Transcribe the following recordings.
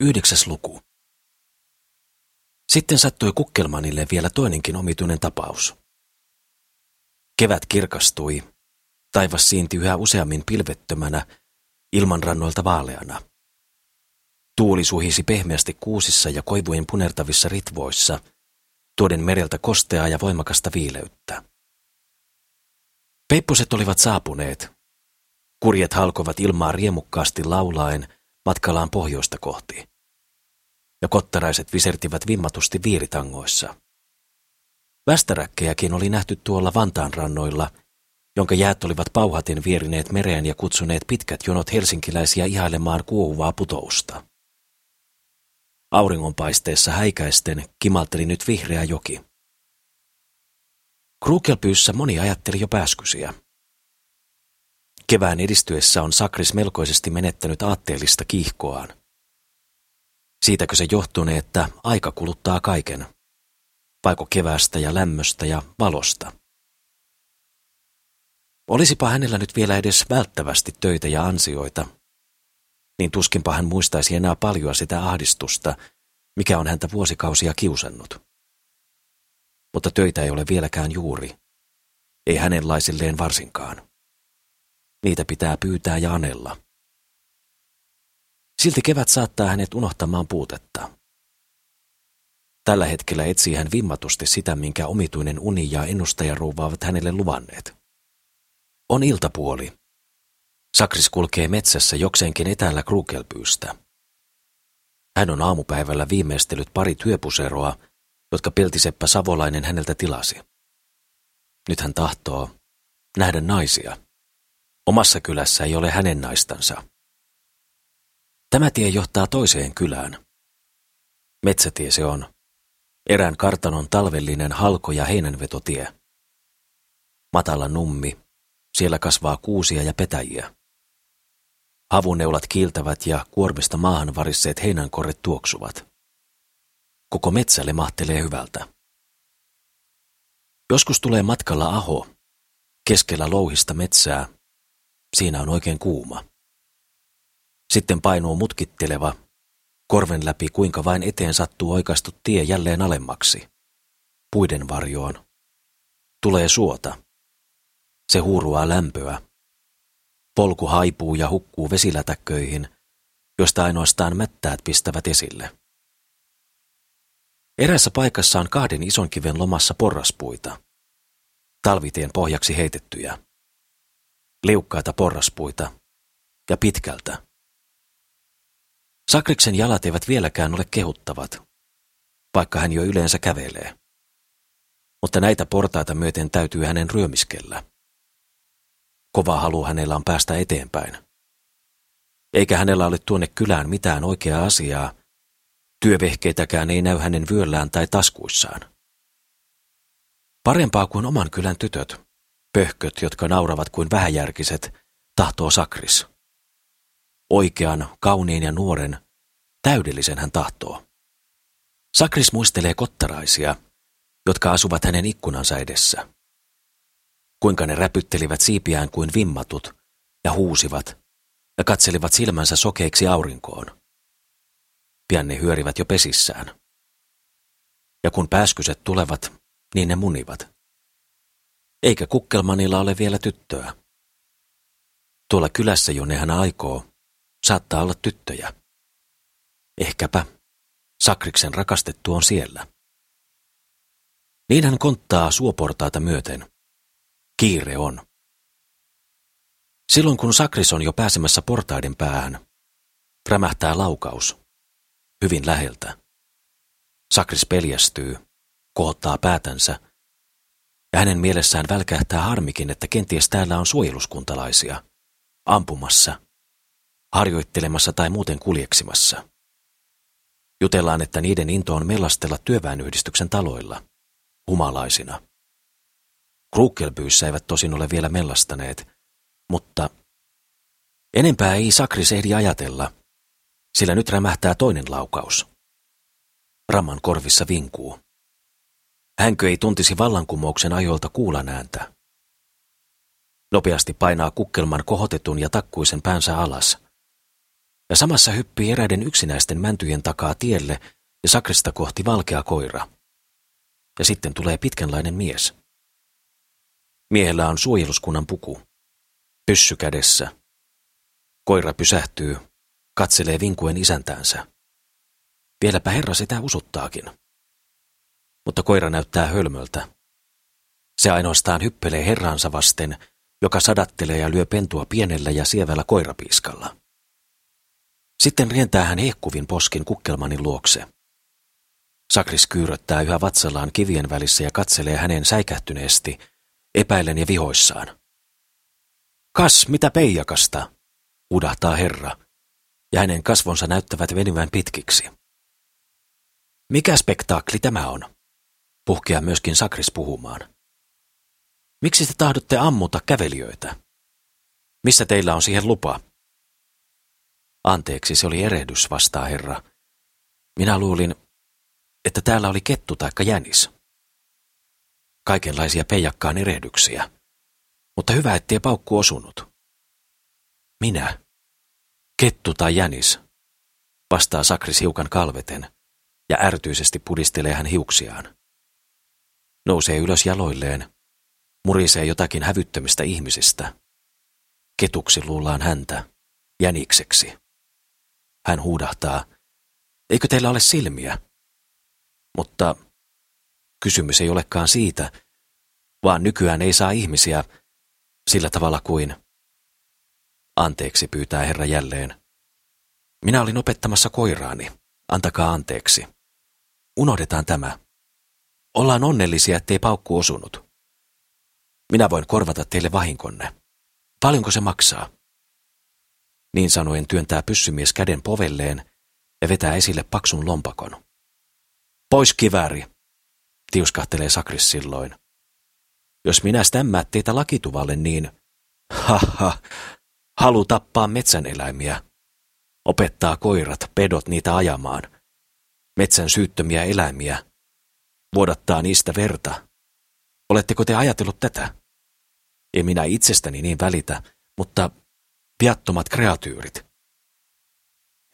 Yhdeksäs luku. Sitten sattui Kukkelmanille vielä toinenkin omituinen tapaus. Kevät kirkastui, taivas siinti yhä useammin pilvettömänä, ilmanrannoilta vaaleana. Tuuli suhisi pehmeästi kuusissa ja koivujen punertavissa ritvoissa, tuoden mereltä kosteaa ja voimakasta viileyttä. Peipposet olivat saapuneet. Kurjet halkovat ilmaa riemukkaasti laulaen matkallaan pohjoista kohti. Ja kottaraiset visertivät vimmatusti viiritangoissa. Västäräkkejäkin oli nähty tuolla Vantaan rannoilla, jonka jäät olivat pauhaten vierineet mereen ja kutsuneet pitkät jonot helsinkiläisiä ihailemaan kuohuvaa putousta. Auringonpaisteessa häikäisten kimalteli nyt vihreä joki. Krukelpyyssä moni ajatteli jo pääskysiä. Kevään edistyessä on Sakris melkoisesti menettänyt aatteellista kiihkoaan. Siitäkö se johtunee, että aika kuluttaa kaiken, vaiko keväästä ja lämmöstä ja valosta. Olisipa hänellä nyt vielä edes välttävästi töitä ja ansioita, niin tuskinpa hän muistaisi enää paljon sitä ahdistusta, mikä on häntä vuosikausia kiusannut. Mutta töitä ei ole vieläkään juuri, ei hänenlaisilleen varsinkaan. Niitä pitää pyytää ja anella. Silti kevät saattaa hänet unohtamaan puutetta. Tällä hetkellä etsii hän vimmatusti sitä, minkä omituinen uni ja ennustajarouva ovat hänelle luvanneet. On iltapuoli. Sakris kulkee metsässä jokseenkin etäällä Krukelpyystä. Hän on aamupäivällä viimeistellyt pari työpuseroa, jotka peltiseppä Savolainen häneltä tilasi. Nyt hän tahtoo nähdä naisia. Omassa kylässä ei ole hänen naistansa. Tämä tie johtaa toiseen kylään. Metsätie se on. Erään kartanon talvellinen halko- ja heinänvetotie. Matala nummi. Siellä kasvaa kuusia ja petäjiä. Havuneulat kiiltävät ja kuormista maahan varisseet heinänkorret tuoksuvat. Koko metsälle mahtelee hyvältä. Joskus tulee matkalla aho, keskellä louhista metsää, Siinä on oikein kuuma. Sitten painuu mutkitteleva, korven läpi kuinka vain eteen sattuu oikastu tie jälleen alemmaksi. Puiden varjoon. Tulee suota. Se huuruaa lämpöä. Polku haipuu ja hukkuu vesilätäkköihin, josta ainoastaan mättäät pistävät esille. Erässä paikassa on kahden ison kiven lomassa porraspuita. Talvitien pohjaksi heitettyjä liukkaita porraspuita ja pitkältä. Sakriksen jalat eivät vieläkään ole kehuttavat, vaikka hän jo yleensä kävelee. Mutta näitä portaita myöten täytyy hänen ryömiskellä. Kova halu hänellä on päästä eteenpäin. Eikä hänellä ole tuonne kylään mitään oikeaa asiaa, työvehkeitäkään ei näy hänen vyöllään tai taskuissaan. Parempaa kuin oman kylän tytöt, Pöhköt, jotka nauravat kuin vähäjärkiset, tahtoo Sakris. Oikean, kauniin ja nuoren, täydellisen hän tahtoo. Sakris muistelee kottaraisia, jotka asuvat hänen ikkunansa edessä. Kuinka ne räpyttelivät siipiään kuin vimmatut ja huusivat ja katselivat silmänsä sokeiksi aurinkoon. Pian ne hyörivät jo pesissään. Ja kun pääskyset tulevat, niin ne munivat eikä Kukkelmanilla ole vielä tyttöä. Tuolla kylässä, jonne hän aikoo, saattaa olla tyttöjä. Ehkäpä Sakriksen rakastettu on siellä. Niin hän konttaa suoportaita myöten. Kiire on. Silloin kun Sakris on jo pääsemässä portaiden päähän, rämähtää laukaus. Hyvin läheltä. Sakris peljästyy, kohottaa päätänsä ja hänen mielessään välkähtää harmikin, että kenties täällä on suojeluskuntalaisia, ampumassa, harjoittelemassa tai muuten kuljeksimassa. Jutellaan, että niiden into on mellastella työväenyhdistyksen taloilla, humalaisina. Kruukkelbyyssä eivät tosin ole vielä mellastaneet, mutta enempää ei Sakris ehdi ajatella, sillä nyt rämähtää toinen laukaus. Ramman korvissa vinkuu. Hänkö ei tuntisi vallankumouksen ajoilta kuulan ääntä? Nopeasti painaa kukkelman kohotetun ja takkuisen päänsä alas. ja samassa hyppii eräiden yksinäisten mäntyjen takaa tielle ja sakrista kohti valkea koira. Ja sitten tulee pitkänlainen mies. Miehellä on suojeluskunnan puku. Pyssy kädessä. Koira pysähtyy, katselee vinkuen isäntäänsä. Vieläpä herra sitä usuttaakin. Mutta koira näyttää hölmöltä. Se ainoastaan hyppelee herransa vasten, joka sadattelee ja lyö pentua pienellä ja sievällä koirapiiskalla. Sitten rientää hän hehkuvin poskin kukkelmanin luokse. Sakris kyyröttää yhä vatsallaan kivien välissä ja katselee hänen säikähtyneesti, epäillen ja vihoissaan. Kas, mitä peijakasta, udahtaa herra, ja hänen kasvonsa näyttävät venyvän pitkiksi. Mikä spektaakli tämä on? Puhkea myöskin Sakris puhumaan. Miksi te tahdotte ammuta kävelijöitä? Missä teillä on siihen lupa? Anteeksi, se oli erehdys, vastaa herra. Minä luulin, että täällä oli kettu taikka jänis. Kaikenlaisia peijakkaan erehdyksiä. Mutta hyvä, ettei paukku osunut. Minä. Kettu tai jänis, vastaa Sakris hiukan kalveten, ja ärtyisesti pudistelee hän hiuksiaan. Nousee ylös jaloilleen, murisee jotakin hävyttömistä ihmisistä. Ketuksi luullaan häntä, jänikseksi. Hän huudahtaa, eikö teillä ole silmiä? Mutta kysymys ei olekaan siitä, vaan nykyään ei saa ihmisiä sillä tavalla kuin... Anteeksi pyytää herra jälleen. Minä olin opettamassa koiraani. Antakaa anteeksi. Unohdetaan tämä. Ollaan onnellisia, ettei paukku osunut. Minä voin korvata teille vahinkonne. Paljonko se maksaa? Niin sanoen työntää pyssymies käden povelleen ja vetää esille paksun lompakon. Pois kivääri, tiuskahtelee Sakris silloin. Jos minä stämmäät teitä lakituvalle, niin haha, halu tappaa metsän eläimiä. Opettaa koirat, pedot niitä ajamaan. Metsän syyttömiä eläimiä. Vuodattaa niistä verta. Oletteko te ajatellut tätä? Ei minä itsestäni niin välitä, mutta viattomat kreatyyrit.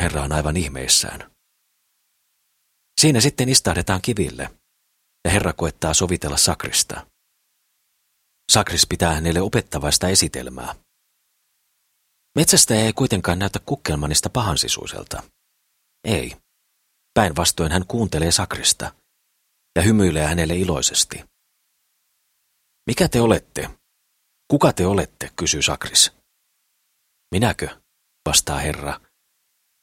Herra on aivan ihmeissään. Siinä sitten istahdetaan kiville, ja Herra koettaa sovitella Sakrista. Sakris pitää hänelle opettavaista esitelmää. Metsästäjä ei kuitenkaan näytä kukkelmanista pahansisuiselta. Ei. Päinvastoin hän kuuntelee Sakrista ja hymyilee hänelle iloisesti. Mikä te olette? Kuka te olette, kysyy Sakris. Minäkö, vastaa herra.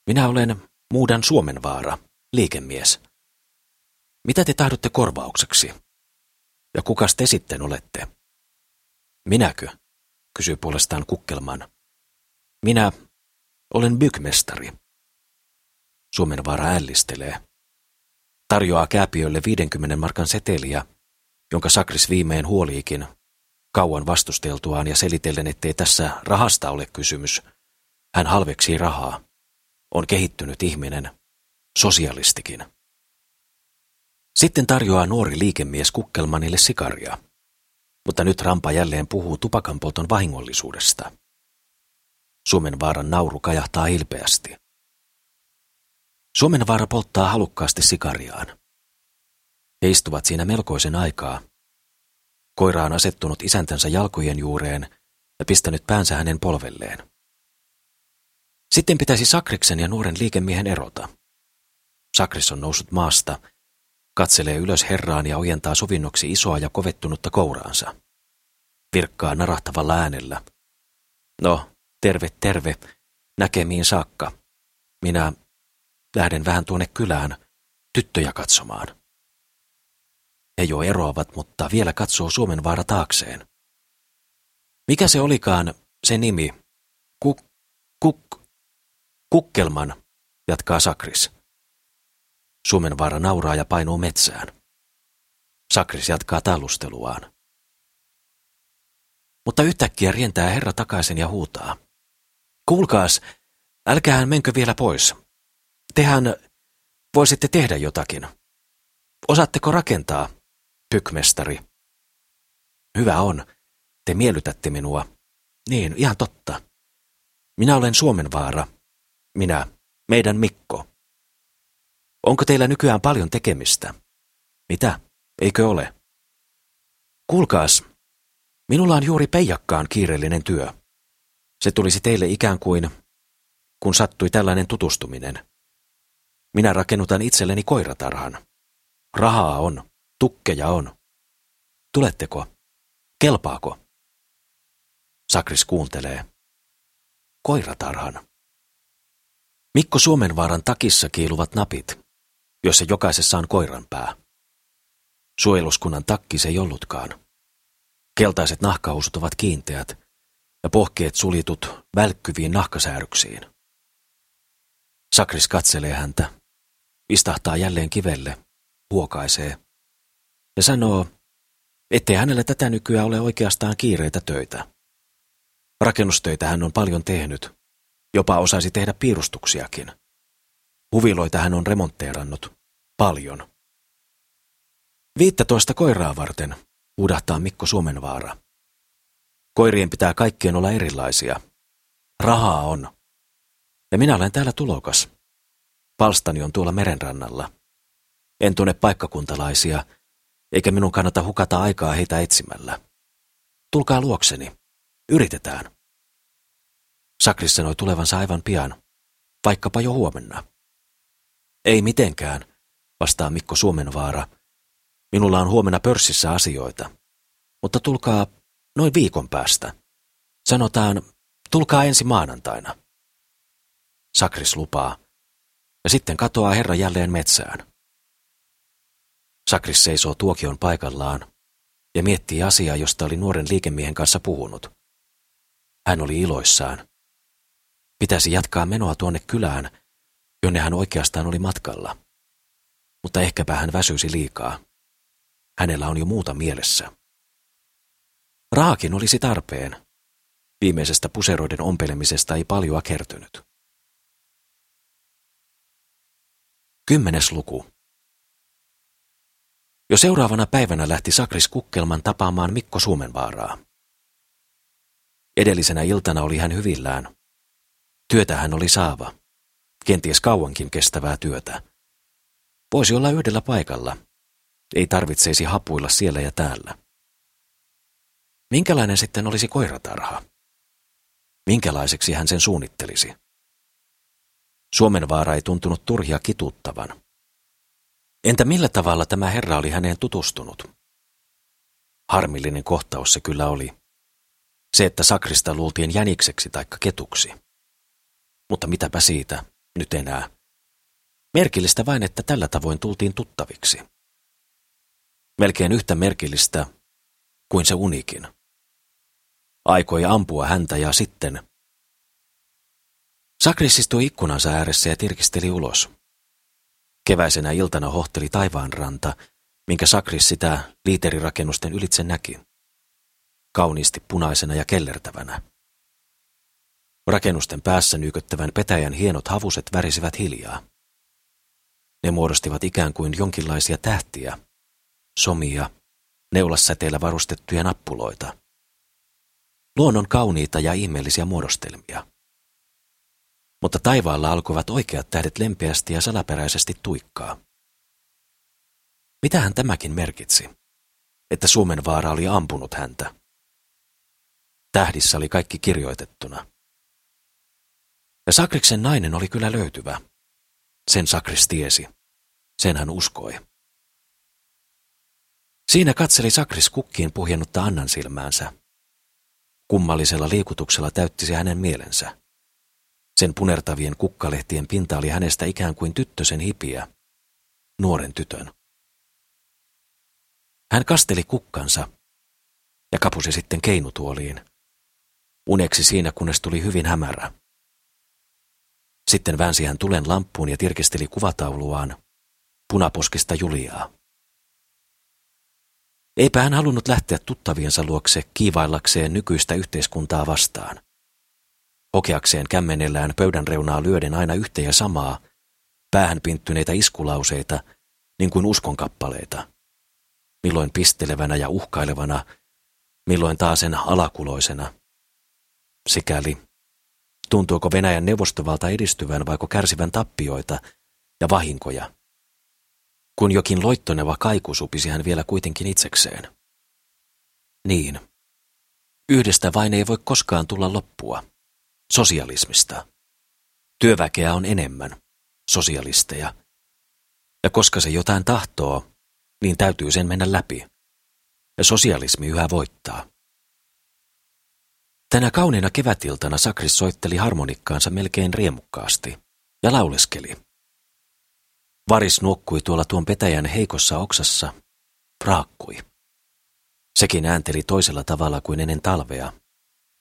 Minä olen Muudan Suomenvaara, liikemies. Mitä te tahdotte korvaukseksi? Ja kukas te sitten olette? Minäkö? kysyy puolestaan Kukkelman. Minä olen bykmestari. Suomenvaara ällistelee. Tarjoaa kääpiölle 50 markan seteliä, jonka Sakris viimein huoliikin, kauan vastusteltuaan ja selitellen, ettei tässä rahasta ole kysymys. Hän halveksii rahaa. On kehittynyt ihminen, sosialistikin. Sitten tarjoaa nuori liikemies Kukkelmanille sikaria. Mutta nyt Rampa jälleen puhuu tupakanpolton vahingollisuudesta. Suomenvaaran nauru kajahtaa ilpeästi. Suomenvaara polttaa halukkaasti sikariaan. He istuvat siinä melkoisen aikaa. Koira on asettunut isäntänsä jalkojen juureen ja pistänyt päänsä hänen polvelleen. Sitten pitäisi Sakriksen ja nuoren liikemiehen erota. Sakris on noussut maasta, katselee ylös herraan ja ojentaa sovinnoksi isoa ja kovettunutta kouraansa. Virkkaa narahtavalla äänellä. No, terve, terve, näkemiin saakka. Minä lähden vähän tuonne kylään tyttöjä katsomaan. He jo eroavat, mutta vielä katsoo Suomen vaara taakseen. Mikä se olikaan, se nimi? Kuk, kuk, kukkelman, jatkaa Sakris. Suomen vaara nauraa ja painuu metsään. Sakris jatkaa tallusteluaan. Mutta yhtäkkiä rientää herra takaisin ja huutaa. Kuulkaas, älkäähän menkö vielä pois. Tehän voisitte tehdä jotakin. Osaatteko rakentaa, pykmestari? Hyvä on. Te miellytätte minua. Niin, ihan totta. Minä olen Suomenvaara, minä, meidän Mikko. Onko teillä nykyään paljon tekemistä? Mitä? Eikö ole? Kuulkaas, minulla on juuri peijakkaan kiireellinen työ. Se tulisi teille ikään kuin, kun sattui tällainen tutustuminen. Minä rakennutan itselleni koiratarhan. Rahaa on, tukkeja on. Tuletteko? Kelpaako? Sakris kuuntelee. Koiratarhan. Mikko Suomenvaaran takissa kiiluvat napit, joissa jokaisessa on koiran pää. Suojeluskunnan takki se ei ollutkaan. Keltaiset nahkausut ovat kiinteät ja pohkeet suljetut välkkyviin nahkasääryksiin. Sakris katselee häntä, istahtaa jälleen kivelle, huokaisee ja sanoo, ettei hänellä tätä nykyään ole oikeastaan kiireitä töitä. Rakennustöitä hän on paljon tehnyt, jopa osaisi tehdä piirustuksiakin. Huviloita hän on remontteerannut, paljon. Viittätoista koiraa varten, huudahtaa Mikko Suomenvaara. Koirien pitää kaikkien olla erilaisia. Rahaa on. Ja minä olen täällä tulokas. Palstani on tuolla merenrannalla. En tunne paikkakuntalaisia, eikä minun kannata hukata aikaa heitä etsimällä. Tulkaa luokseni. Yritetään. Sakris sanoi tulevansa aivan pian, vaikkapa jo huomenna. Ei mitenkään, vastaa Mikko Suomenvaara. Minulla on huomenna pörssissä asioita. Mutta tulkaa noin viikon päästä. Sanotaan, tulkaa ensi maanantaina. Sakris lupaa, ja sitten katoaa herra jälleen metsään. Sakris seisoo tuokion paikallaan ja miettii asiaa, josta oli nuoren liikemiehen kanssa puhunut. Hän oli iloissaan. Pitäisi jatkaa menoa tuonne kylään, jonne hän oikeastaan oli matkalla. Mutta ehkäpä hän väsyisi liikaa. Hänellä on jo muuta mielessä. Raakin olisi tarpeen. Viimeisestä puseroiden ompelemisesta ei paljoa kertynyt. Kymmenes luku. Jo seuraavana päivänä lähti Sakris Kukkelman tapaamaan Mikko Suomenvaaraa. Edellisenä iltana oli hän hyvillään. Työtä hän oli saava. Kenties kauankin kestävää työtä. Voisi olla yhdellä paikalla. Ei tarvitseisi hapuilla siellä ja täällä. Minkälainen sitten olisi koiratarha? Minkälaiseksi hän sen suunnittelisi? Suomenvaara ei tuntunut turhia kituuttavan. Entä millä tavalla tämä herra oli häneen tutustunut? Harmillinen kohtaus se kyllä oli. Se, että sakrista luultiin jänikseksi taikka ketuksi. Mutta mitäpä siitä, nyt enää. Merkillistä vain, että tällä tavoin tultiin tuttaviksi. Melkein yhtä merkillistä kuin se unikin. Aikoi ampua häntä ja sitten... Sakris istui ikkunansa ääressä ja tirkisteli ulos. Keväisenä iltana hohteli taivaanranta, minkä Sakris sitä liiterirakennusten ylitse näki. Kauniisti punaisena ja kellertävänä. Rakennusten päässä nyköttävän petäjän hienot havuset värisivät hiljaa. Ne muodostivat ikään kuin jonkinlaisia tähtiä, somia, neulassäteellä varustettuja nappuloita. Luonnon kauniita ja ihmeellisiä muodostelmia mutta taivaalla alkoivat oikeat tähdet lempeästi ja salaperäisesti tuikkaa. Mitähän tämäkin merkitsi? Että Suomen vaara oli ampunut häntä. Tähdissä oli kaikki kirjoitettuna. Ja Sakriksen nainen oli kyllä löytyvä. Sen Sakris tiesi. Sen hän uskoi. Siinä katseli Sakris kukkiin puhjennutta Annan silmäänsä. Kummallisella liikutuksella täytti se hänen mielensä. Sen punertavien kukkalehtien pinta oli hänestä ikään kuin tyttösen hipiä, nuoren tytön. Hän kasteli kukkansa ja kapusi sitten keinutuoliin. Uneksi siinä, kunnes tuli hyvin hämärä. Sitten väänsi hän tulen lamppuun ja tirkisteli kuvatauluaan, punaposkista Juliaa. Eipä hän halunnut lähteä tuttaviensa luokse kiivaillakseen nykyistä yhteiskuntaa vastaan. Hokeakseen kämmenellään pöydän reunaa lyöden aina yhtä ja samaa, päähän pinttyneitä iskulauseita, niin kuin uskonkappaleita. Milloin pistelevänä ja uhkailevana, milloin taasen alakuloisena. Sikäli, Tuntuuko Venäjän neuvostovalta edistyvän vaiko kärsivän tappioita ja vahinkoja? Kun jokin loittoneva kaiku supisi hän vielä kuitenkin itsekseen. Niin. Yhdestä vain ei voi koskaan tulla loppua. Sosialismista. Työväkeä on enemmän. Sosialisteja. Ja koska se jotain tahtoo, niin täytyy sen mennä läpi. Ja sosialismi yhä voittaa. Tänä kauniina kevätiltana Sakris soitteli harmonikkaansa melkein riemukkaasti ja lauleskeli. Varis nuokkui tuolla tuon petäjän heikossa oksassa, raakkui. Sekin äänteli toisella tavalla kuin ennen talvea,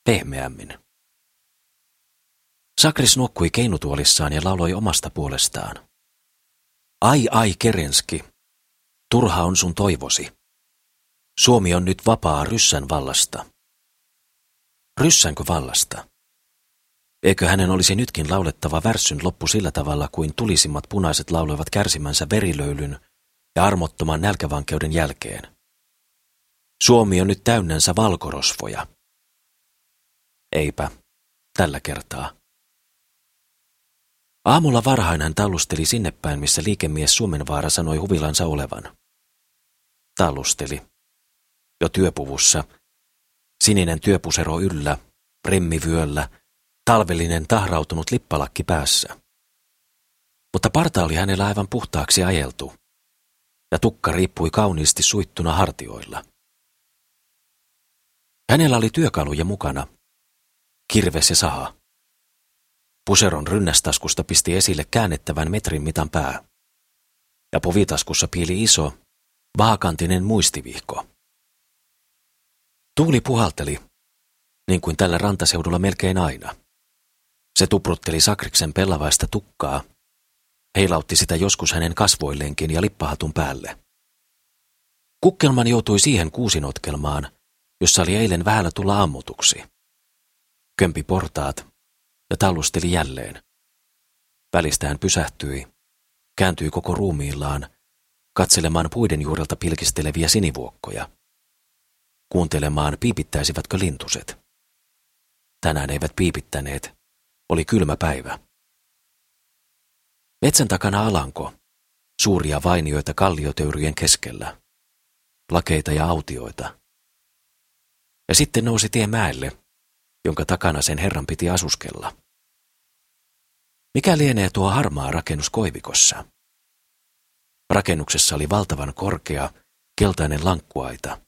pehmeämmin. Sakris nuokkui keinutuolissaan ja lauloi omasta puolestaan. Ai ai Kerenski, turha on sun toivosi. Suomi on nyt vapaa ryssän vallasta. Ryssänkö vallasta? Eikö hänen olisi nytkin laulettava värssyn loppu sillä tavalla kuin tulisimmat punaiset lauloivat kärsimänsä verilöylyn ja armottoman nälkävankeuden jälkeen? Suomi on nyt täynnänsä valkorosvoja. Eipä, tällä kertaa. Aamulla varhain hän tallusteli sinne päin, missä liikemies Suomenvaara sanoi huvilansa olevan. Tallusteli. Jo työpuvussa, sininen työpusero yllä, remmivyöllä, talvellinen tahrautunut lippalakki päässä. Mutta parta oli hänellä aivan puhtaaksi ajeltu, ja tukka riippui kauniisti suittuna hartioilla. Hänellä oli työkaluja mukana, kirves ja saha. Puseron rynnästaskusta pisti esille käännettävän metrin mitan pää, ja povitaskussa piili iso, vaakantinen muistivihko. Tuuli puhalteli, niin kuin tällä rantaseudulla melkein aina. Se tuprutteli Sakriksen pellavaista tukkaa, heilautti sitä joskus hänen kasvoilleenkin ja lippahatun päälle. Kukkelman joutui siihen kuusinotkelmaan, jossa oli eilen vähällä tulla ammutuksi. Kömpi portaat ja tallusteli jälleen. Välistä hän pysähtyi, kääntyi koko ruumiillaan, katselemaan puiden juurelta pilkisteleviä sinivuokkoja. Kuuntelemaan, piipittäisivätkö lintuset. Tänään eivät piipittäneet. Oli kylmä päivä. Metsän takana alanko, suuria vainioita kalliotöyryjen keskellä, lakeita ja autioita. Ja sitten nousi tie mäelle, jonka takana sen herran piti asuskella. Mikä lienee tuo harmaa rakennus koivikossa? Rakennuksessa oli valtavan korkea, keltainen lankkuaita.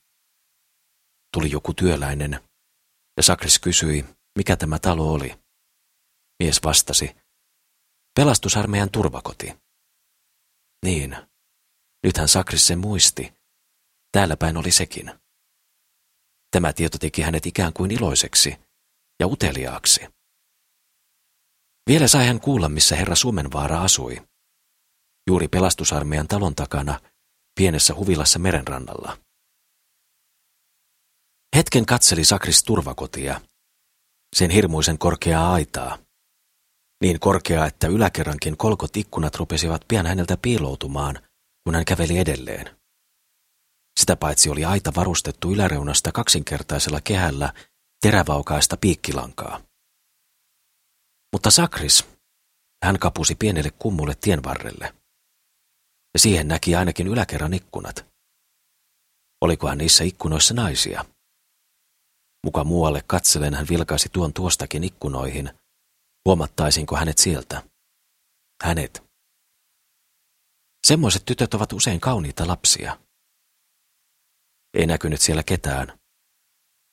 Tuli joku työläinen, ja Sakris kysyi, mikä tämä talo oli. Mies vastasi, pelastusarmeijan turvakoti. Niin, nythän Sakris sen muisti. Täällä päin oli sekin. Tämä tieto teki hänet ikään kuin iloiseksi ja uteliaaksi. Vielä sai hän kuulla, missä herra Suomenvaara asui. Juuri pelastusarmeijan talon takana, pienessä huvilassa merenrannalla. Hetken katseli Sakris turvakotia, sen hirmuisen korkeaa aitaa. Niin korkeaa, että yläkerrankin kolkot ikkunat rupesivat pian häneltä piiloutumaan, kun hän käveli edelleen. Sitä paitsi oli aita varustettu yläreunasta kaksinkertaisella kehällä terävaukaista piikkilankaa. Mutta Sakris, hän kapusi pienelle kummulle tien varrelle. Ja siihen näki ainakin yläkerran ikkunat. Olikohan niissä ikkunoissa naisia? Muka muualle katselen hän vilkaisi tuon tuostakin ikkunoihin. Huomattaisinko hänet sieltä? Hänet. Semmoiset tytöt ovat usein kauniita lapsia. Ei näkynyt siellä ketään.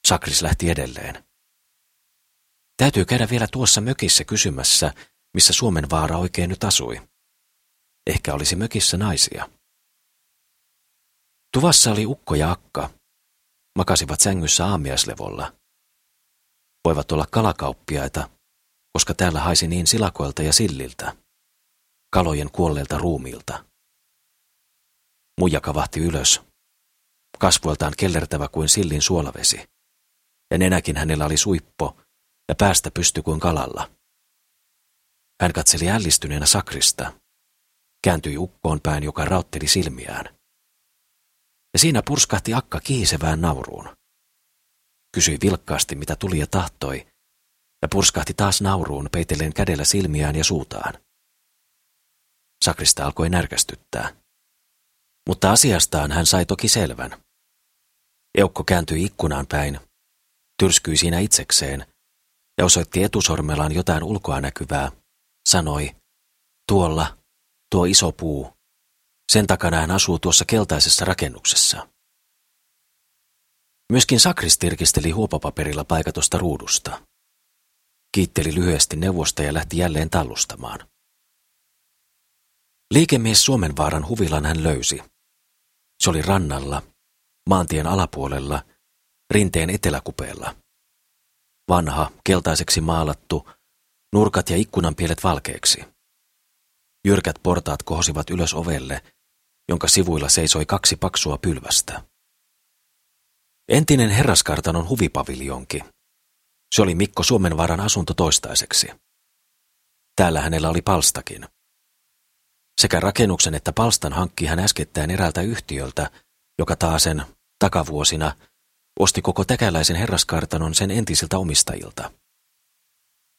Sakris lähti edelleen. Täytyy käydä vielä tuossa mökissä kysymässä, missä Suomen vaara oikein nyt asui. Ehkä olisi mökissä naisia. Tuvassa oli ukko ja akka, makasivat sängyssä aamiaislevolla. Voivat olla kalakauppiaita, koska täällä haisi niin silakoilta ja silliltä, kalojen kuolleilta ruumiilta. Muija kavahti ylös, kasvoiltaan kellertävä kuin sillin suolavesi, ja nenäkin hänellä oli suippo ja päästä pysty kuin kalalla. Hän katseli ällistyneenä sakrista, kääntyi ukkoon päin, joka rautteli silmiään. Ja siinä purskahti akka kihisevään nauruun. Kysyi vilkkaasti, mitä tuli ja tahtoi, ja purskahti taas nauruun peitellen kädellä silmiään ja suutaan. Sakrista alkoi närkästyttää. Mutta asiastaan hän sai toki selvän. Eukko kääntyi ikkunaan päin, tyrskyi siinä itsekseen ja osoitti etusormellaan jotain ulkoa näkyvää, sanoi, tuolla, tuo iso puu, sen takana hän asuu tuossa keltaisessa rakennuksessa. Myöskin Sakris tirkisteli huopapaperilla paikatosta ruudusta. Kiitteli lyhyesti neuvosta ja lähti jälleen tallustamaan. Liikemies Suomenvaaran huvilan hän löysi. Se oli rannalla, maantien alapuolella, rinteen eteläkupeella. Vanha, keltaiseksi maalattu, nurkat ja ikkunanpielet valkeeksi. Jyrkät portaat kohosivat ylös ovelle, jonka sivuilla seisoi kaksi paksua pylvästä. Entinen herraskartanon huvipaviljonki. Se oli Mikko Suomenvaaran asunto toistaiseksi. Täällä hänellä oli palstakin. Sekä rakennuksen että palstan hankki hän äskettäin eräältä yhtiöltä, joka taasen takavuosina osti koko täkäläisen herraskartanon sen entisiltä omistajilta.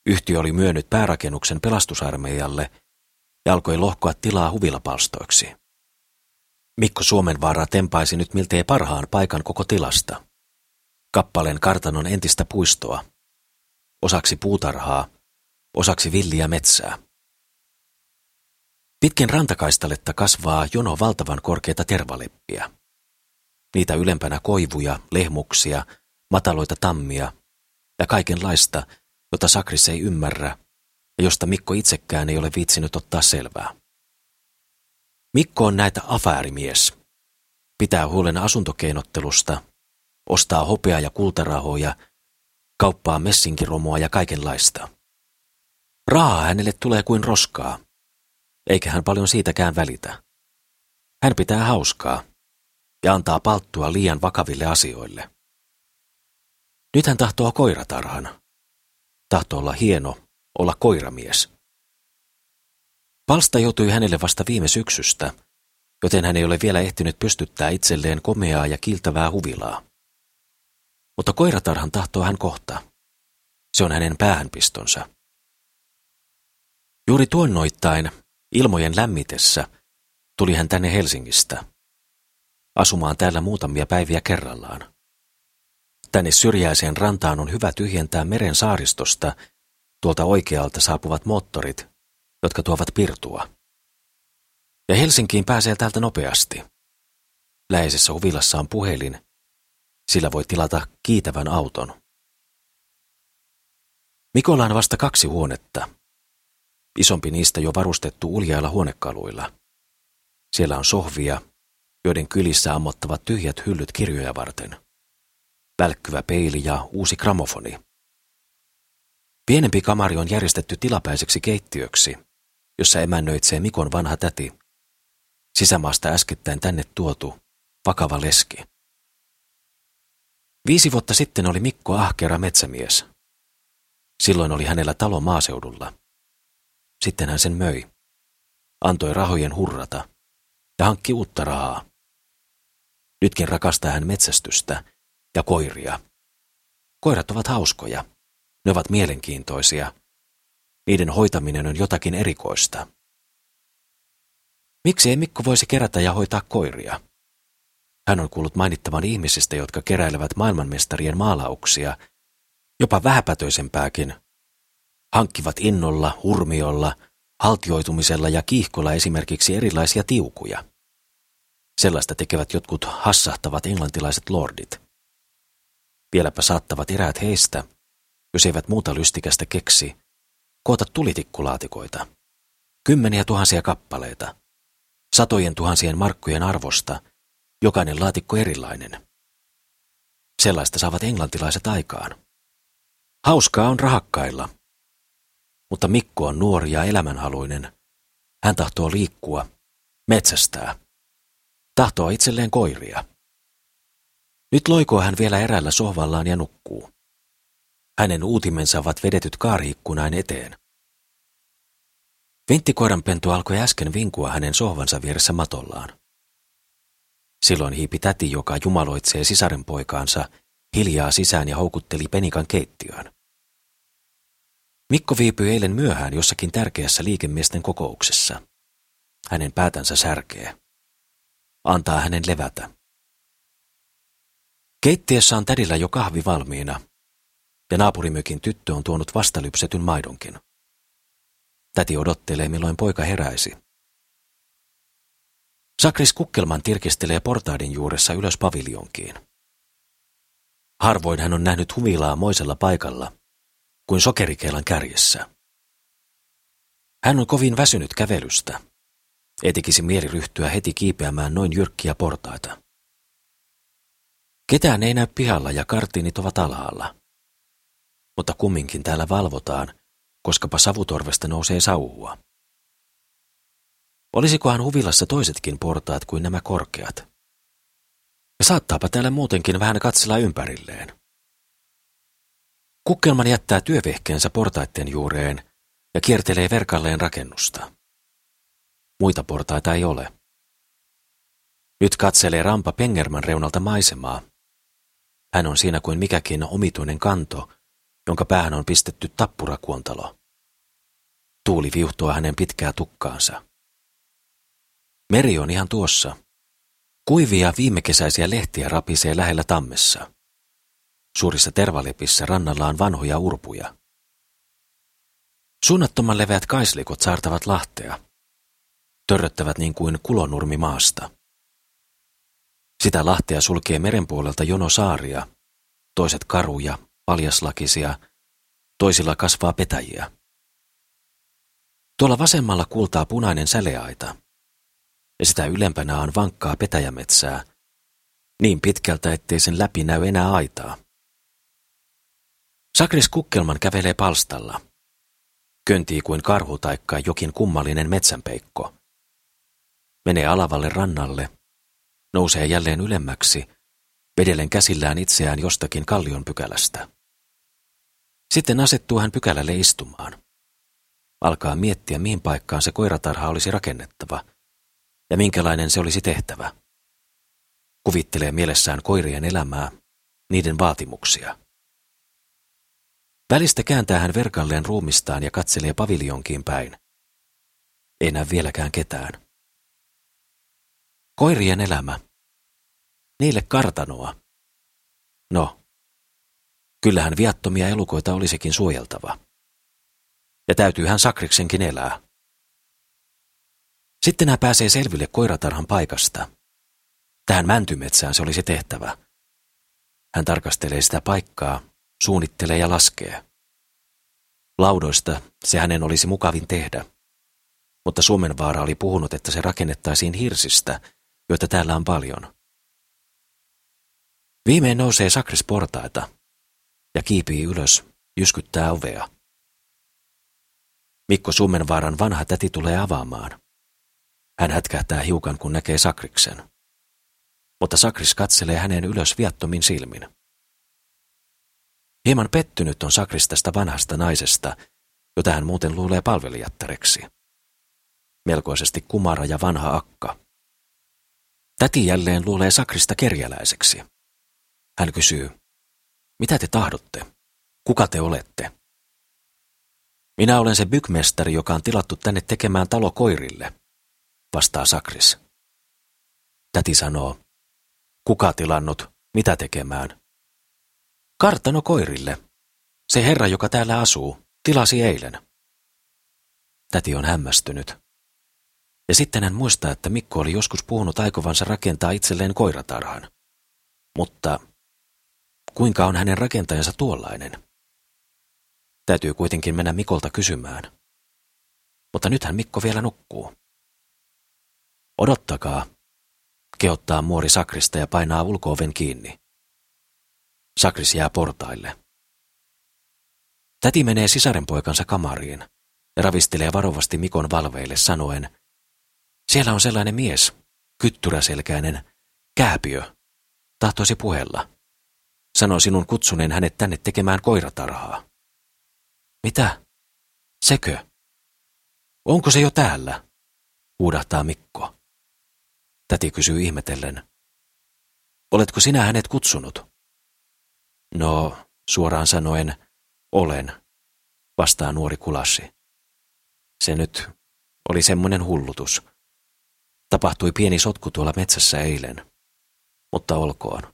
Yhtiö oli myönnyt päärakennuksen pelastusarmeijalle ja alkoi lohkoa tilaa huvilapalstoiksi. Mikko Suomenvaara tempaisi nyt miltei parhaan paikan koko tilasta. Kappaleen kartanon entistä puistoa. Osaksi puutarhaa, osaksi villiä metsää. Pitkin rantakaistaletta kasvaa jono valtavan korkeita tervaleppiä. Niitä ylempänä koivuja, lehmuksia, mataloita tammia ja kaikenlaista, jota Sakris ei ymmärrä ja josta Mikko itsekään ei ole viitsinyt ottaa selvää. Mikko on näitä afäärimies. Pitää huolen asuntokeinottelusta, ostaa hopea- ja kultarahoja, kauppaa messinkiromoa ja kaikenlaista. Rahaa hänelle tulee kuin roskaa, eikä hän paljon siitäkään välitä. Hän pitää hauskaa ja antaa palttua liian vakaville asioille. Nyt hän tahtoo koiratarhan. Tahtoo olla hieno, olla koiramies. Palsta joutui hänelle vasta viime syksystä, joten hän ei ole vielä ehtinyt pystyttää itselleen komeaa ja kiltävää huvilaa. Mutta koiratarhan tahtoo hän kohta. Se on hänen päähänpistonsa. Juuri tuonnoittain, ilmojen lämmitessä, tuli hän tänne Helsingistä. Asumaan täällä muutamia päiviä kerrallaan. Tänne syrjäiseen rantaan on hyvä tyhjentää meren saaristosta tuolta oikealta saapuvat moottorit jotka tuovat pirtua. Ja Helsinkiin pääsee täältä nopeasti. Läheisessä huvilassa on puhelin. Sillä voi tilata kiitävän auton. Mikolla on vasta kaksi huonetta. Isompi niistä jo varustettu uljailla huonekaluilla. Siellä on sohvia, joiden kylissä ammottavat tyhjät hyllyt kirjoja varten. Välkkyvä peili ja uusi gramofoni. Pienempi kamari on järjestetty tilapäiseksi keittiöksi, jossa emännöitsee Mikon vanha täti. Sisämaasta äskettäin tänne tuotu, vakava leski. Viisi vuotta sitten oli Mikko ahkera metsämies. Silloin oli hänellä talo maaseudulla. Sitten hän sen möi. Antoi rahojen hurrata ja hankki uutta rahaa. Nytkin rakastaa hän metsästystä ja koiria. Koirat ovat hauskoja. Ne ovat mielenkiintoisia niiden hoitaminen on jotakin erikoista. Miksi ei Mikko voisi kerätä ja hoitaa koiria? Hän on kuullut mainittavan ihmisistä, jotka keräilevät maailmanmestarien maalauksia, jopa vähäpätöisempääkin. Hankkivat innolla, hurmiolla, haltioitumisella ja kiihkolla esimerkiksi erilaisia tiukuja. Sellaista tekevät jotkut hassahtavat englantilaiset lordit. Vieläpä saattavat eräät heistä, jos eivät muuta lystikästä keksi, koota tulitikulaatikoita. Kymmeniä tuhansia kappaleita. Satojen tuhansien markkujen arvosta, jokainen laatikko erilainen. Sellaista saavat englantilaiset aikaan. Hauskaa on rahakkailla. Mutta Mikko on nuori ja elämänhaluinen. Hän tahtoo liikkua, metsästää. Tahtoo itselleen koiria. Nyt loikoo hän vielä erällä sohvallaan ja nukkuu. Hänen uutimensa ovat vedetyt kaariikkunain eteen. Vinttikoiranpentu alkoi äsken vinkua hänen sohvansa vieressä matollaan. Silloin hiipi täti, joka jumaloitsee sisaren poikaansa, hiljaa sisään ja houkutteli penikan keittiöön. Mikko viipyi eilen myöhään jossakin tärkeässä liikemiesten kokouksessa. Hänen päätänsä särkee. Antaa hänen levätä. Keittiössä on tädillä jo kahvi valmiina, ja naapurimökin tyttö on tuonut vastalypsetyn maidonkin. Täti odottelee, milloin poika heräisi. Sakris Kukkelman tirkistelee portaiden juuressa ylös paviljonkiin. Harvoin hän on nähnyt humilaa moisella paikalla, kuin sokerikeilan kärjessä. Hän on kovin väsynyt kävelystä. Ei tekisi mieli ryhtyä heti kiipeämään noin jyrkkiä portaita. Ketään ei näy pihalla ja kartiinit ovat alhaalla. Mutta kumminkin täällä valvotaan, koskapa savutorvesta nousee sauhua. Olisikohan huvilassa toisetkin portaat kuin nämä korkeat? Ja saattaapa täällä muutenkin vähän katsella ympärilleen. Kukkelman jättää työvehkeensä portaitten juureen ja kiertelee verkalleen rakennusta. Muita portaita ei ole. Nyt katselee rampa Pengerman reunalta maisemaa. Hän on siinä kuin mikäkin omituinen kanto, jonka päähän on pistetty tappurakuontalo. Tuuli viuhtoa hänen pitkää tukkaansa. Meri on ihan tuossa. Kuivia viimekesäisiä lehtiä rapisee lähellä tammessa. Suurissa tervalepissä rannalla on vanhoja urpuja. Suunnattoman leveät kaislikot saartavat lahtea. Törröttävät niin kuin kulonurmi maasta. Sitä lahtea sulkee meren puolelta jono saaria, toiset karuja, paljaslakisia, toisilla kasvaa petäjiä. Tuolla vasemmalla kultaa punainen säleaita, ja sitä ylempänä on vankkaa petäjämetsää, niin pitkältä, ettei sen läpi näy enää aitaa. Sakris Kukkelman kävelee palstalla. Köntii kuin karhu taikka jokin kummallinen metsänpeikko. Menee alavalle rannalle, nousee jälleen ylemmäksi, vedellen käsillään itseään jostakin kallion pykälästä. Sitten asettuu hän pykälälle istumaan. Alkaa miettiä, mihin paikkaan se koiratarha olisi rakennettava ja minkälainen se olisi tehtävä. Kuvittelee mielessään koirien elämää, niiden vaatimuksia. Välistä kääntää hän verkalleen ruumistaan ja katselee paviljonkiin päin. Ei näy vieläkään ketään. Koirien elämä. Niille kartanoa. No, kyllähän viattomia elukoita olisikin suojeltava. Ja täytyy hän Sakriksenkin elää. Sitten hän pääsee selville koiratarhan paikasta. Tähän mäntymetsään se olisi tehtävä. Hän tarkastelee sitä paikkaa, suunnittelee ja laskee. Laudoista se hänen olisi mukavin tehdä. Mutta Suomenvaara oli puhunut, että se rakennettaisiin hirsistä, joita täällä on paljon. Viimein nousee sakris portaita ja kiipii ylös, jyskyttää ovea. Mikko Suomenvaaran vanha täti tulee avaamaan. Hän hätkähtää hiukan, kun näkee Sakriksen. Mutta Sakris katselee häneen ylös viattomin silmin. Hieman pettynyt on Sakris tästä vanhasta naisesta, jota hän muuten luulee palvelijattareksi. Melkoisesti kumara ja vanha akka. Täti jälleen luulee Sakrista kerjäläiseksi. Hän kysyy, mitä te tahdotte? Kuka te olette? Minä olen se bykmestari, joka on tilattu tänne tekemään talo koirille, vastaa Sakris. Täti sanoo, kuka tilannut, mitä tekemään? Kartano koirille. Se herra, joka täällä asuu, tilasi eilen. Täti on hämmästynyt. Ja sitten hän muistaa, että Mikko oli joskus puhunut aikovansa rakentaa itselleen koiratarhan. Mutta kuinka on hänen rakentajansa tuollainen? Täytyy kuitenkin mennä Mikolta kysymään. Mutta nythän Mikko vielä nukkuu. Odottakaa, kehottaa muori Sakrista ja painaa ulkooven kiinni. Sakris jää portaille. Täti menee sisarenpoikansa kamariin ja ravistelee varovasti Mikon valveille sanoen, siellä on sellainen mies, kyttyräselkäinen, kääpiö, tahtoisi puhella. Sano sinun kutsuneen hänet tänne tekemään koiratarhaa. Mitä? Sekö? Onko se jo täällä? Huudahtaa Mikko. Täti kysyy ihmetellen. Oletko sinä hänet kutsunut? No, suoraan sanoen, olen. vastaa nuori kulassi. Se nyt oli semmoinen hullutus. Tapahtui pieni sotku tuolla metsässä eilen. Mutta olkoon.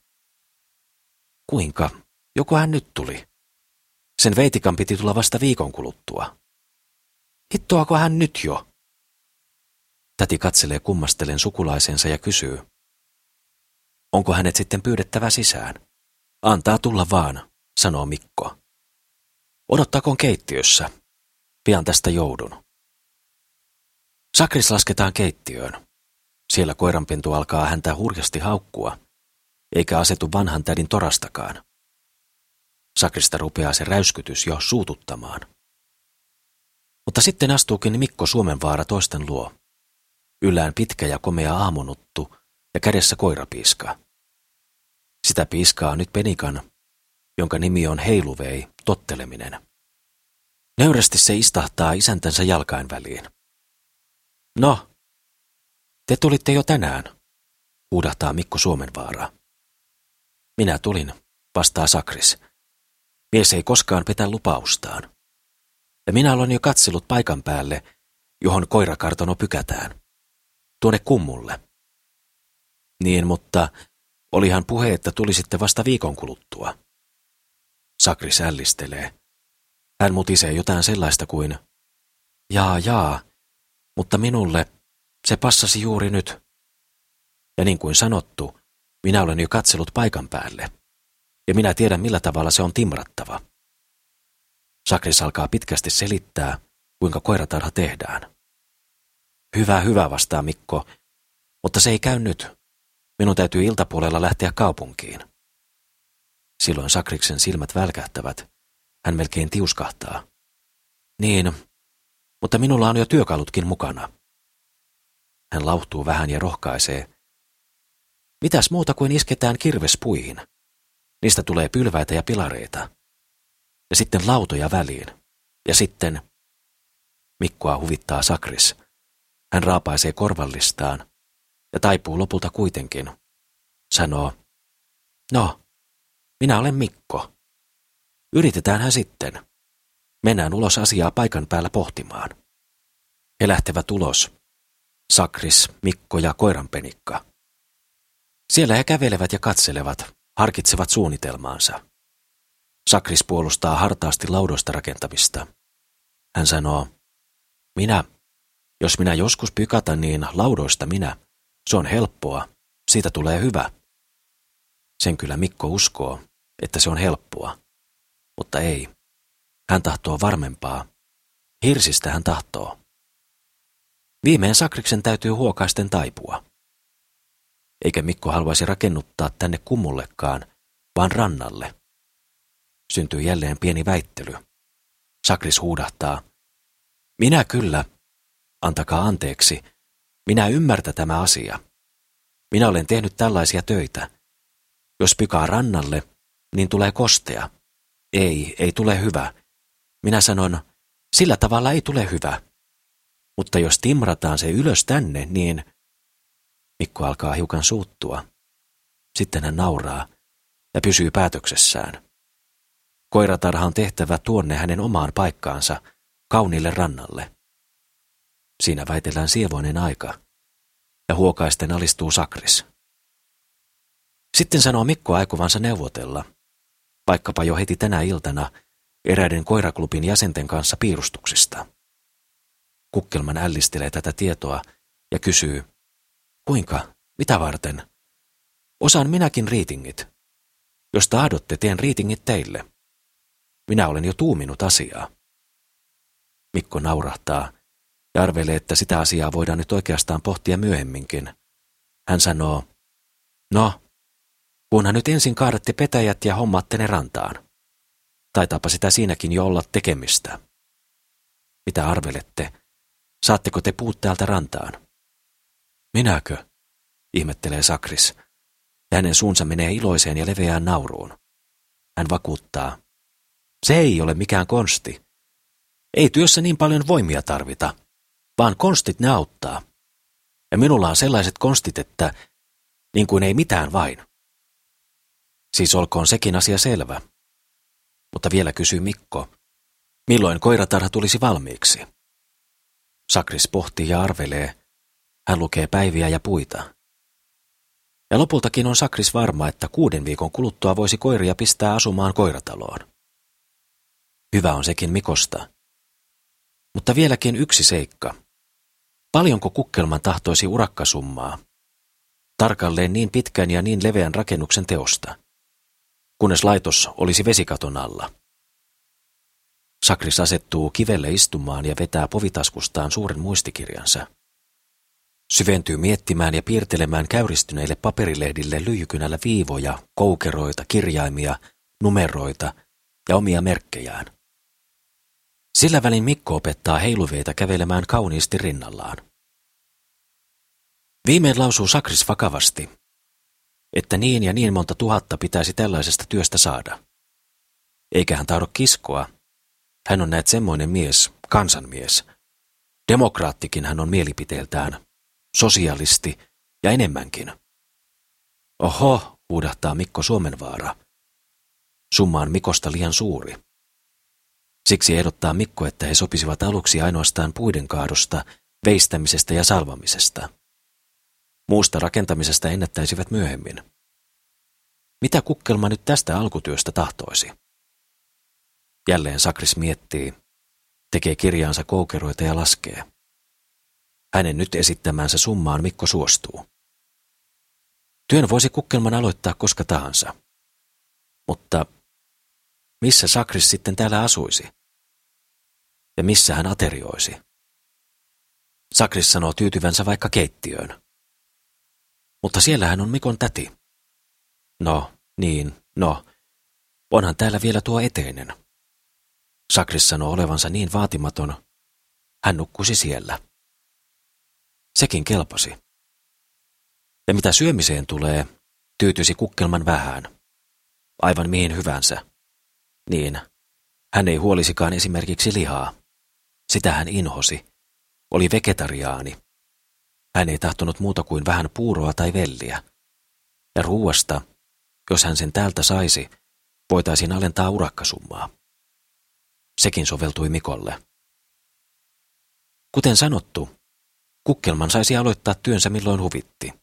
Kuinka? Joku hän nyt tuli. Sen veitikan piti tulla vasta viikon kuluttua. Hittoako hän nyt jo? Täti katselee kummastellen sukulaisensa ja kysyy. Onko hänet sitten pyydettävä sisään? Antaa tulla vaan, sanoo Mikko. Odottakoon keittiössä. Pian tästä joudun. Sakris lasketaan keittiöön. Siellä koiranpentu alkaa häntä hurjasti haukkua, eikä asetu vanhan tädin torastakaan. Sakrista rupeaa se räyskytys jo suututtamaan. Mutta sitten astuukin Mikko Suomenvaara toisten luo. Yllään pitkä ja komea aamunuttu ja kädessä koirapiiska. Sitä piiskaa nyt penikan, jonka nimi on heiluvei, totteleminen. Nöyrästi se istahtaa isäntänsä jalkain väliin. No, te tulitte jo tänään, huudahtaa Mikko Suomenvaara. Minä tulin, vastaa Sakris. Mies ei koskaan petä lupaustaan. Ja minä olen jo katsellut paikan päälle, johon koirakartono pykätään. Tuonne kummulle. Niin, mutta olihan puhe, että tulisitte vasta viikon kuluttua. Sakri sällistelee. Hän mutisee jotain sellaista kuin, jaa, jaa, mutta minulle se passasi juuri nyt. Ja niin kuin sanottu, minä olen jo katsellut paikan päälle, ja minä tiedän millä tavalla se on timrattava. Sakris alkaa pitkästi selittää, kuinka koiratarha tehdään. Hyvä, hyvä, vastaa Mikko, mutta se ei käy nyt. Minun täytyy iltapuolella lähteä kaupunkiin. Silloin Sakriksen silmät välkähtävät. Hän melkein tiuskahtaa. Niin, mutta minulla on jo työkalutkin mukana. Hän lauhtuu vähän ja rohkaisee. Mitäs muuta kuin isketään kirvespuihin? Niistä tulee pylväitä ja pilareita. Ja sitten lautoja väliin. Ja sitten... Mikkoa huvittaa Sakris. Hän raapaisee korvallistaan ja taipuu lopulta kuitenkin. Sanoo, no, minä olen Mikko. Yritetäänhän sitten. Mennään ulos asiaa paikan päällä pohtimaan. He lähtevät ulos. Sakris, Mikko ja koiranpenikka. Siellä he kävelevät ja katselevat, harkitsevat suunnitelmaansa. Sakris puolustaa hartaasti laudoista rakentamista. Hän sanoo, minä, jos minä joskus pykata, niin laudoista minä. Se on helppoa, siitä tulee hyvä. Sen kyllä Mikko uskoo, että se on helppoa. Mutta ei. Hän tahtoo varmempaa. Hirsistä hän tahtoo. Viimein Sakriksen täytyy huokaisten taipua. Eikä Mikko haluaisi rakennuttaa tänne kummullekaan, vaan rannalle. Syntyy jälleen pieni väittely. Sakris huudahtaa. Minä kyllä. Antakaa anteeksi. Minä ymmärtä tämä asia. Minä olen tehnyt tällaisia töitä. Jos pykaa rannalle, niin tulee kostea. Ei, ei tule hyvä. Minä sanon, sillä tavalla ei tule hyvä. Mutta jos timrataan se ylös tänne, niin... Mikko alkaa hiukan suuttua. Sitten hän nauraa ja pysyy päätöksessään. Koiratarha on tehtävä tuonne hänen omaan paikkaansa, kaunille rannalle. Siinä väitellään sievoinen aika, ja huokaisten alistuu Sakris. Sitten sanoo Mikko aikovansa neuvotella, vaikkapa jo heti tänä iltana, eräiden koiraklubin jäsenten kanssa piirustuksista. Kukkelman ällistelee tätä tietoa ja kysyy, kuinka, mitä varten? Osaan minäkin riitingit. Jos tahdotte, teen riitingit teille. Minä olen jo tuuminut asiaa. Mikko naurahtaa ja arvelee, että sitä asiaa voidaan nyt oikeastaan pohtia myöhemminkin. Hän sanoo, no, kunhan nyt ensin kaadatte petäjät ja hommaatte ne rantaan. Taitaapa sitä siinäkin jo olla tekemistä. Mitä arvelette? Saatteko te puut täältä rantaan? Minäkö? ihmettelee Sakris. Ja hänen suunsa menee iloiseen ja leveään nauruun. Hän vakuuttaa. Se ei ole mikään konsti. Ei työssä niin paljon voimia tarvita, vaan konstit ne auttaa. Ja minulla on sellaiset konstit, että niin kuin ei mitään vain. Siis olkoon sekin asia selvä. Mutta vielä kysyy Mikko. Milloin koiratarha tulisi valmiiksi? Sakris pohtii ja arvelee. Hän lukee päiviä ja puita. Ja lopultakin on Sakris varma, että kuuden viikon kuluttua voisi koiria pistää asumaan koirataloon. Hyvä on sekin Mikosta. Mutta vieläkin yksi seikka. Paljonko Kukkelman tahtoisi urakkasummaa? Tarkalleen niin pitkän ja niin leveän rakennuksen teosta. Kunnes laitos olisi vesikaton alla. Sakris asettuu kivelle istumaan ja vetää povitaskustaan suuren muistikirjansa. Syventyy miettimään ja piirtelemään käyristyneille paperilehdille lyijykynällä viivoja, koukeroita, kirjaimia, numeroita ja omia merkkejään. Sillä välin Mikko opettaa heiluveita kävelemään kauniisti rinnallaan. Viimein lausuu Sakris vakavasti, että niin ja niin monta tuhatta pitäisi tällaisesta työstä saada. Eikä hän tahdo kiskoa. Hän on näet semmoinen mies, kansanmies. Demokraattikin hän on mielipiteeltään, sosialisti ja enemmänkin. Oho, huudahtaa Mikko Suomenvaara. Summa on Mikosta liian suuri. Siksi ehdottaa Mikko, että he sopisivat aluksi ainoastaan puiden kaadosta, veistämisestä ja salvamisesta. Muusta rakentamisesta ennättäisivät myöhemmin. Mitä Kukkelma nyt tästä alkutyöstä tahtoisi? Jälleen Sakris miettii, tekee kirjaansa koukeroita ja laskee. Hänen nyt esittämänsä summaan Mikko suostuu. Työn voisi Kukkelman aloittaa koska tahansa. Mutta missä Sakris sitten täällä asuisi? Ja missä hän aterioisi? Sakris sanoo tyytyvänsä vaikka keittiöön. Mutta siellähän on Mikon täti. No, niin, no. Onhan täällä vielä tuo eteinen. Sakris sanoo olevansa niin vaatimaton. Hän nukkusi siellä. Sekin kelpasi. Ja mitä syömiseen tulee, tyytyisi kukkelman vähän. Aivan mihin hyvänsä. Niin, hän ei huolisikaan esimerkiksi lihaa. Sitä hän inhosi. Oli vegetariaani. Hän ei tahtonut muuta kuin vähän puuroa tai velliä. Ja ruuasta, jos hän sen täältä saisi, voitaisiin alentaa urakkasummaa. Sekin soveltui Mikolle. Kuten sanottu, Kukkelman saisi aloittaa työnsä milloin huvitti.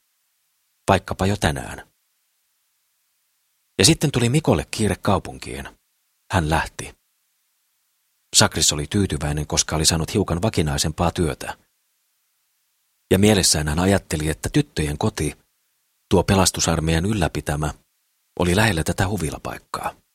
Vaikkapa jo tänään. Ja sitten tuli Mikolle kiire kaupunkiin. Hän lähti. Sakris oli tyytyväinen, koska oli saanut hiukan vakinaisempaa työtä. Ja mielessään hän ajatteli, että tyttöjen koti, tuo pelastusarmeijan ylläpitämä, oli lähellä tätä huvilapaikkaa.